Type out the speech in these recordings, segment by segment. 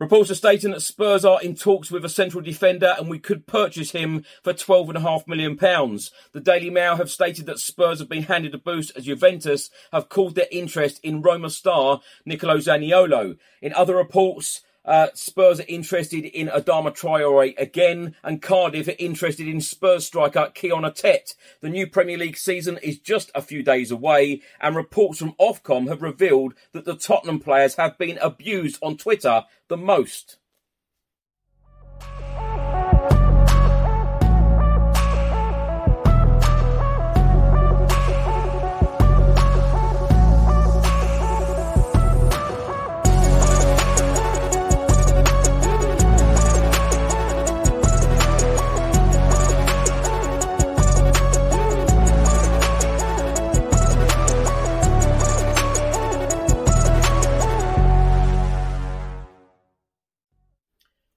Reports are stating that Spurs are in talks with a central defender and we could purchase him for £12.5 million. The Daily Mail have stated that Spurs have been handed a boost as Juventus have called their interest in Roma star Nicolo Zaniolo. In other reports, uh, Spurs are interested in Adama Traore again, and Cardiff are interested in Spurs striker Kion Etete. The new Premier League season is just a few days away, and reports from Ofcom have revealed that the Tottenham players have been abused on Twitter the most.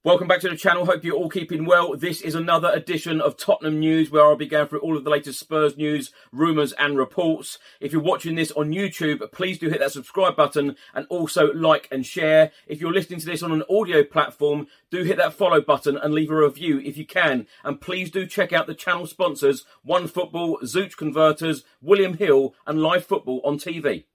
Welcome back to the channel. Hope you're all keeping well. This is another edition of Tottenham News where I'll be going through all of the latest Spurs news, rumours, and reports. If you're watching this on YouTube, please do hit that subscribe button and also like and share. If you're listening to this on an audio platform, do hit that follow button and leave a review if you can. And please do check out the channel sponsors One Football, Zooch Converters, William Hill, and Live Football on TV.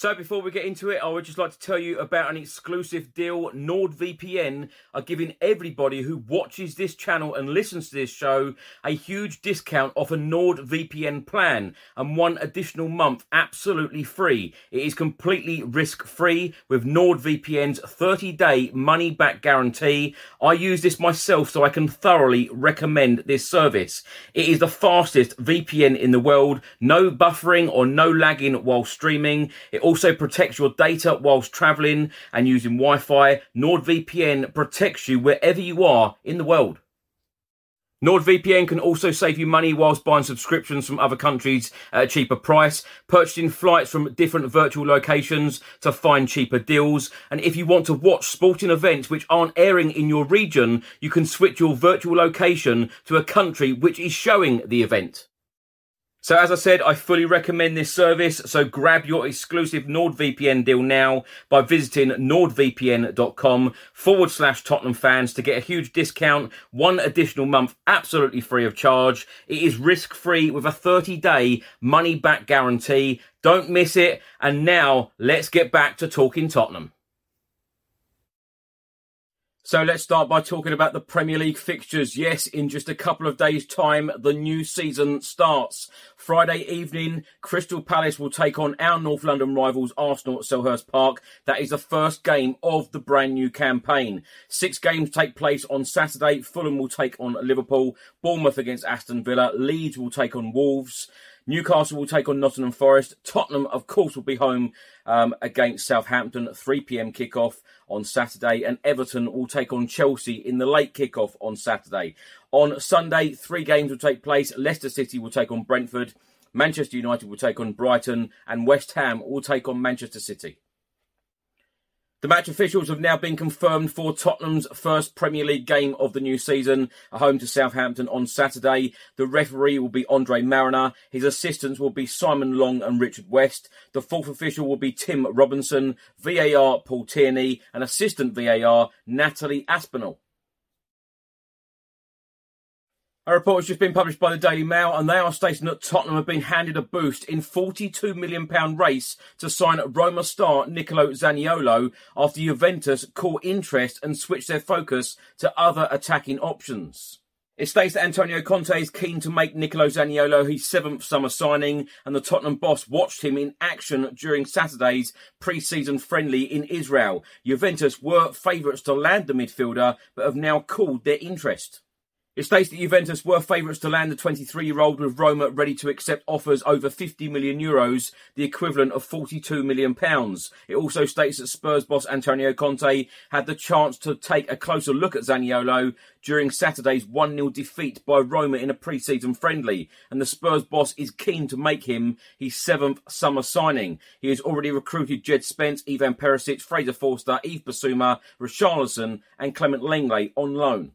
So before we get into it, I would just like to tell you about an exclusive deal NordVPN are giving everybody who watches this channel and listens to this show a huge discount off a NordVPN plan and one additional month absolutely free. It is completely risk-free with NordVPN's 30-day money-back guarantee. I use this myself so I can thoroughly recommend this service. It is the fastest VPN in the world, no buffering or no lagging while streaming. It also protects your data whilst traveling and using Wi Fi. NordVPN protects you wherever you are in the world. NordVPN can also save you money whilst buying subscriptions from other countries at a cheaper price, purchasing flights from different virtual locations to find cheaper deals. And if you want to watch sporting events which aren't airing in your region, you can switch your virtual location to a country which is showing the event. So as I said, I fully recommend this service. So grab your exclusive NordVPN deal now by visiting nordvpn.com forward slash Tottenham fans to get a huge discount, one additional month absolutely free of charge. It is risk free with a 30 day money back guarantee. Don't miss it. And now let's get back to talking Tottenham. So let's start by talking about the Premier League fixtures. Yes, in just a couple of days' time, the new season starts. Friday evening, Crystal Palace will take on our North London rivals Arsenal at Selhurst Park. That is the first game of the brand new campaign. Six games take place on Saturday. Fulham will take on Liverpool. Bournemouth against Aston Villa. Leeds will take on Wolves. Newcastle will take on Nottingham Forest. Tottenham, of course, will be home um, against Southampton, 3 pm kickoff on Saturday, and Everton will take on Chelsea in the late kickoff on Saturday. On Sunday, three games will take place. Leicester City will take on Brentford, Manchester United will take on Brighton, and West Ham will take on Manchester City. The match officials have now been confirmed for Tottenham's first Premier League game of the new season, a home to Southampton on Saturday. The referee will be Andre Marriner. His assistants will be Simon Long and Richard West. The fourth official will be Tim Robinson. VAR Paul Tierney and assistant VAR Natalie Aspinall. A report has just been published by the Daily Mail, and they are stating that Tottenham have been handed a boost in £42 million race to sign Roma star Nicolo Zaniolo after Juventus caught interest and switched their focus to other attacking options. It states that Antonio Conte is keen to make Nicolo Zaniolo his seventh summer signing, and the Tottenham boss watched him in action during Saturday's pre-season friendly in Israel. Juventus were favourites to land the midfielder, but have now cooled their interest. It states that Juventus were favourites to land the 23 year old with Roma ready to accept offers over 50 million euros, the equivalent of 42 million pounds. It also states that Spurs boss Antonio Conte had the chance to take a closer look at Zaniolo during Saturday's 1 0 defeat by Roma in a pre season friendly, and the Spurs boss is keen to make him his seventh summer signing. He has already recruited Jed Spence, Ivan Perisic, Fraser Forster, Yves Bissouma, Richarlison, and Clement Lenglet on loan.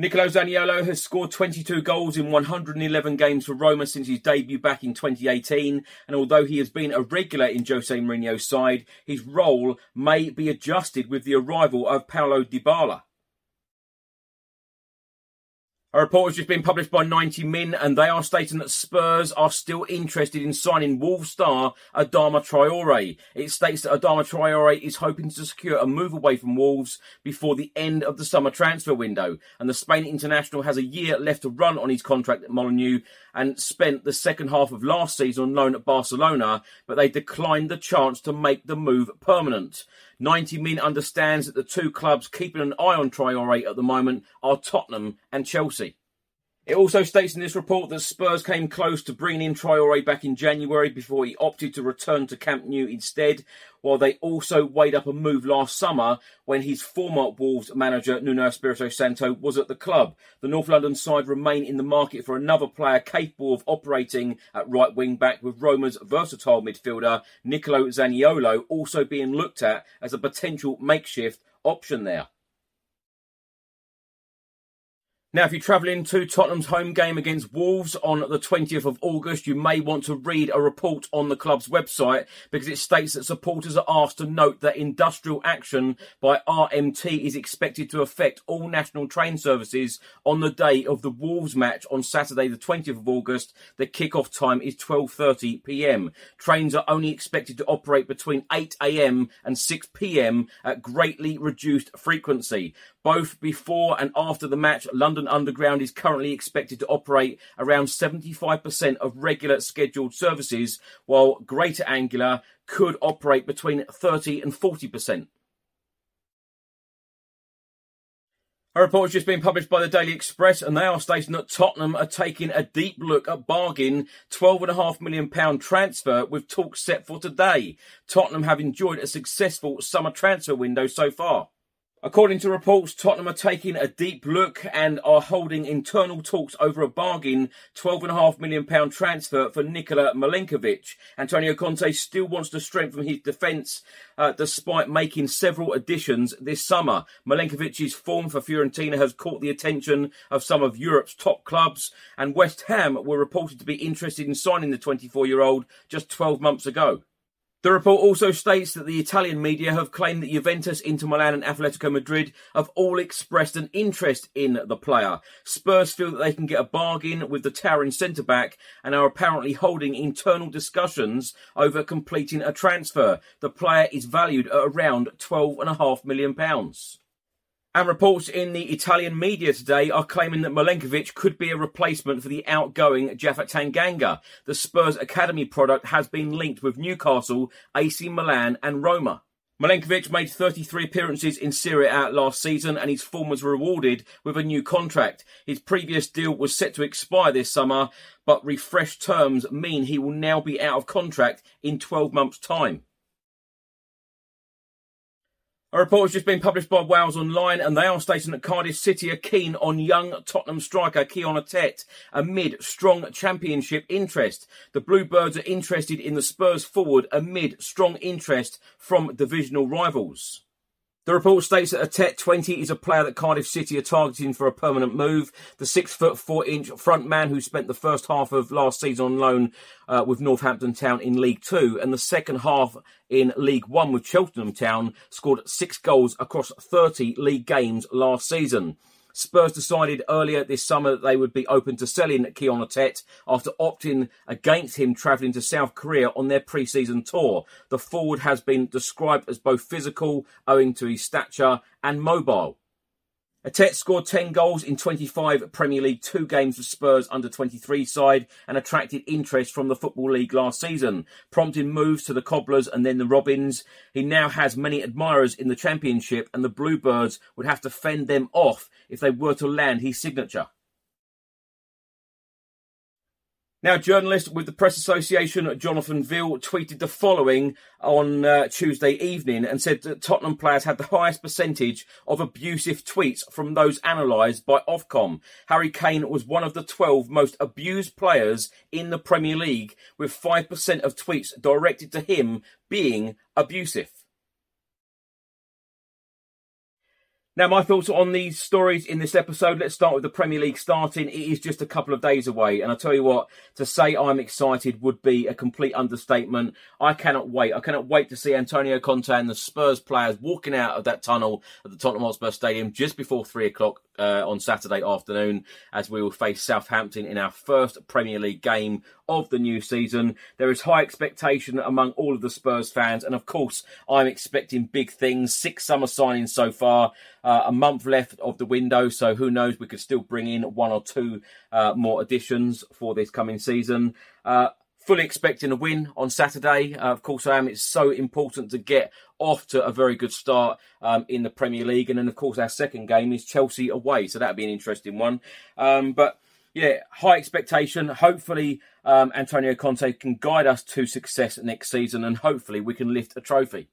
Nicolo Zaniolo has scored 22 goals in 111 games for Roma since his debut back in 2018, and although he has been a regular in Jose Mourinho's side, his role may be adjusted with the arrival of Paulo Dybala. A report has just been published by 90 Min, and they are stating that Spurs are still interested in signing Wolves star Adama Traore. It states that Adama Traore is hoping to secure a move away from Wolves before the end of the summer transfer window, and the Spain international has a year left to run on his contract at Molineux and spent the second half of last season on loan at Barcelona, but they declined the chance to make the move permanent. 90 Min understands that the two clubs keeping an eye on Traore at the moment are Tottenham and Chelsea. It also states in this report that Spurs came close to bringing in Traore back in January before he opted to return to Camp Nou instead, while they also weighed up a move last summer when his former Wolves manager Nuno Espirito Santo was at the club. The North London side remain in the market for another player capable of operating at right wing back with Roma's versatile midfielder Nicolo Zaniolo also being looked at as a potential makeshift option there. Now, if you're travelling to Tottenham's home game against Wolves on the 20th of August, you may want to read a report on the club's website because it states that supporters are asked to note that industrial action by RMT is expected to affect all national train services on the day of the Wolves match on Saturday, the 20th of August. The kick-off time is 12:30 p.m. Trains are only expected to operate between 8 a.m. and 6 p.m. at greatly reduced frequency. Both before and after the match, London Underground is currently expected to operate around 75% of regular scheduled services, while Greater Anglia could operate between 30 and 40%. A report has just been published by the Daily Express, and they are stating that Tottenham are taking a deep look at bargain £12.5 million transfer with talks set for today. Tottenham have enjoyed a successful summer transfer window so far. According to reports, Tottenham are taking a deep look and are holding internal talks over a bargain £12.5 million transfer for Nikola Milenkovic. Antonio Conte still wants to strengthen his defence uh, despite making several additions this summer. Milenkovic's form for Fiorentina has caught the attention of some of Europe's top clubs, and West Ham were reported to be interested in signing the 24 year old just 12 months ago. The report also states that the Italian media have claimed that Juventus, Inter Milan, and Atletico Madrid have all expressed an interest in the player. Spurs feel that they can get a bargain with the towering centre back and are apparently holding internal discussions over completing a transfer. The player is valued at around £12.5 million. And reports in the Italian media today are claiming that Milenkovic could be a replacement for the outgoing Japhet Tanganga. The Spurs Academy product has been linked with Newcastle, AC Milan and Roma. Milenkovic made 33 appearances in Serie A last season and his form was rewarded with a new contract. His previous deal was set to expire this summer, but refreshed terms mean he will now be out of contract in 12 months' time. A report has just been published by Wales Online, and they are stating that Cardiff City are keen on young Tottenham striker Kion Etete amid strong championship interest. The Bluebirds are interested in the Spurs forward amid strong interest from divisional rivals. The report states that Etete 20 is a player that Cardiff City are targeting for a permanent move. The six foot four inch front man who spent the first half of last season on loan uh, with Northampton Town in League Two and the second half in League One with Cheltenham Town scored six goals across 30 league games last season. Spurs decided earlier this summer that they would be open to selling Kion Etete after opting against him travelling to South Korea on their pre-season tour. The forward has been described as both physical, owing to his stature, and mobile. Etete scored 10 goals in 25 Premier League 2 games for Spurs under 23 side and attracted interest from the Football League last season, prompting moves to the Cobblers and then the Robins. He now has many admirers in the Championship and the Bluebirds would have to fend them off if they were to land his signature. Now, journalist with the Press Association, Jonathan Veal, tweeted the following on uh, Tuesday evening and said that Tottenham players had the highest percentage of abusive tweets from those analysed by Ofcom. Harry Kane was one of the 12 most abused players in the Premier League, with 5% of tweets directed to him being abusive. Now, my thoughts on these stories in this episode. Let's start with the Premier League starting. It is just a couple of days away, and I tell you what, to say I'm excited would be a complete understatement. I cannot wait. I cannot wait to see Antonio Conte and the Spurs players walking out of that tunnel at the Tottenham Hotspur Stadium just before three o'clock uh, on Saturday afternoon as we will face Southampton in our first Premier League game of the new season. There is high expectation among all of the Spurs fans, and of course, I'm expecting big things. Six summer signings so far, uh, a month left of the window, so who knows? We could still bring in one or two uh, more additions for this coming season. Uh, fully expecting a win on Saturday. Uh, of course, I am. It's so important to get off to a very good start um, in the Premier League. And then, of course, our second game is Chelsea away. So that'll be an interesting one. Um, but yeah, high expectation. Hopefully, um, Antonio Conte can guide us to success next season and hopefully we can lift a trophy.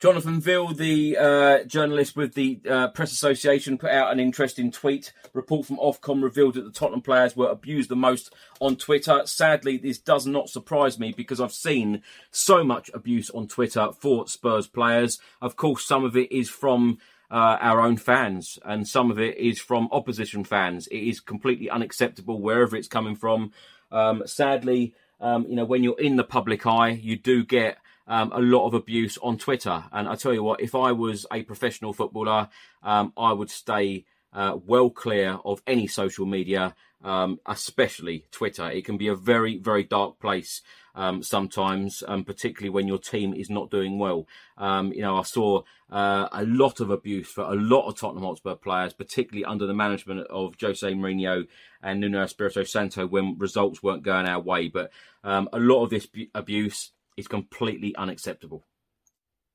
Jonathan Veal, the uh, journalist with the uh, Press Association, put out an interesting tweet. Report from Ofcom revealed that the Tottenham players were abused the most on Twitter. Sadly, this does not surprise me because I've seen so much abuse on Twitter for Spurs players. Of course, some of it is from uh, our own fans, and some of it is from opposition fans. It is completely unacceptable wherever it's coming from. Um, sadly, um, you know, when you're in the public eye, you do get um, a lot of abuse on Twitter. And I tell you what, if I was a professional footballer, um, I would stay uh, well clear of any social media, um, especially Twitter. It can be a very, very dark place um, sometimes, um, particularly when your team is not doing well. Um, you know, I saw uh, a lot of abuse for a lot of Tottenham Hotspur players, particularly under the management of Jose Mourinho and Nuno Espirito Santo when results weren't going our way. But a lot of this abuse is completely unacceptable.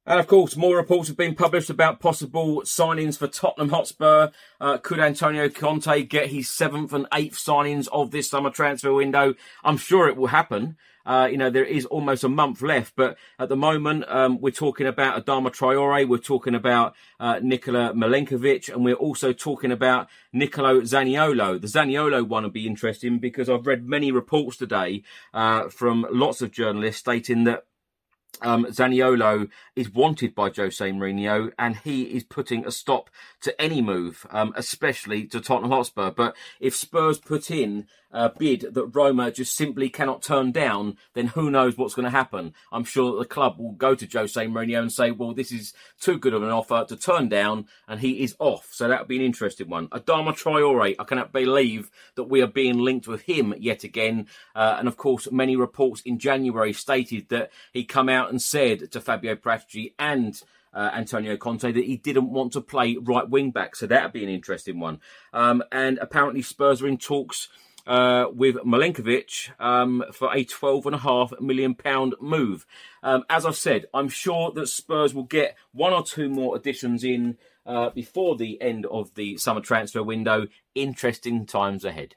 And of course, more reports have been published about possible signings for Tottenham Hotspur. Uh, could Antonio Conte get his seventh and eighth signings of this summer transfer window? I'm sure it will happen. Uh, you know, there is almost a month left, but at the moment, um, we're talking about Adama Traore, we're talking about uh, Nikola Milenkovic, and we're also talking about Nicolo Zaniolo. The Zaniolo one will be interesting because I've read many reports today uh, from lots of journalists stating that um, Zaniolo is wanted by Jose Mourinho, and he is putting a stop to any move, um, especially to Tottenham Hotspur. But if Spurs put in a bid that Roma just simply cannot turn down, then who knows what's going to happen? I'm sure the club will go to Jose Mourinho and say, "Well, this is too good of an offer to turn down," and he is off. So that would be an interesting one. Adama Traore, I cannot believe that we are being linked with him yet again. Uh, and of course, many reports in January stated that he come out and said to Fabio Paratici and uh, Antonio Conte that he didn't want to play right wing back. So that'd be an interesting one. Um, and apparently Spurs are in talks uh, with Milenkovic um, for a £12.5 million move. Um, as I've said, I'm sure that Spurs will get one or two more additions in uh, before the end of the summer transfer window. Interesting times ahead.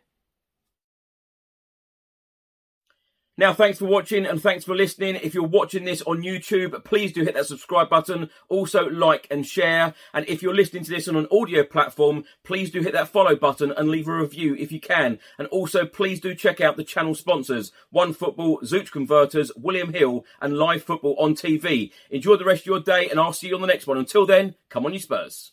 Now, thanks for watching and thanks for listening. If you're watching this on YouTube, please do hit that subscribe button. Also, like and share. And if you're listening to this on an audio platform, please do hit that follow button and leave a review if you can. And also, please do check out the channel sponsors One Football, Zooch Converters, William Hill, and Live Football on TV. Enjoy the rest of your day, and I'll see you on the next one. Until then, come on, you Spurs.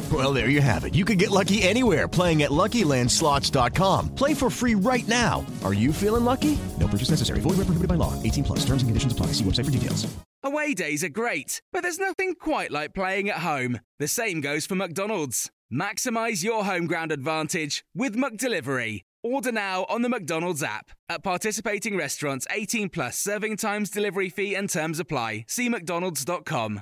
Well, there you have it. You can get lucky anywhere playing at LuckyLandSlots.com. Play for free right now. Are you feeling lucky? No purchase necessary. Void where prohibited by law. 18 plus. Terms and conditions apply. See website for details. Away days are great, but there's nothing quite like playing at home. The same goes for McDonald's. Maximize your home ground advantage with McDelivery. Order now on the McDonald's app. At participating restaurants, 18 plus serving times, delivery fee, and terms apply. See McDonald's.com.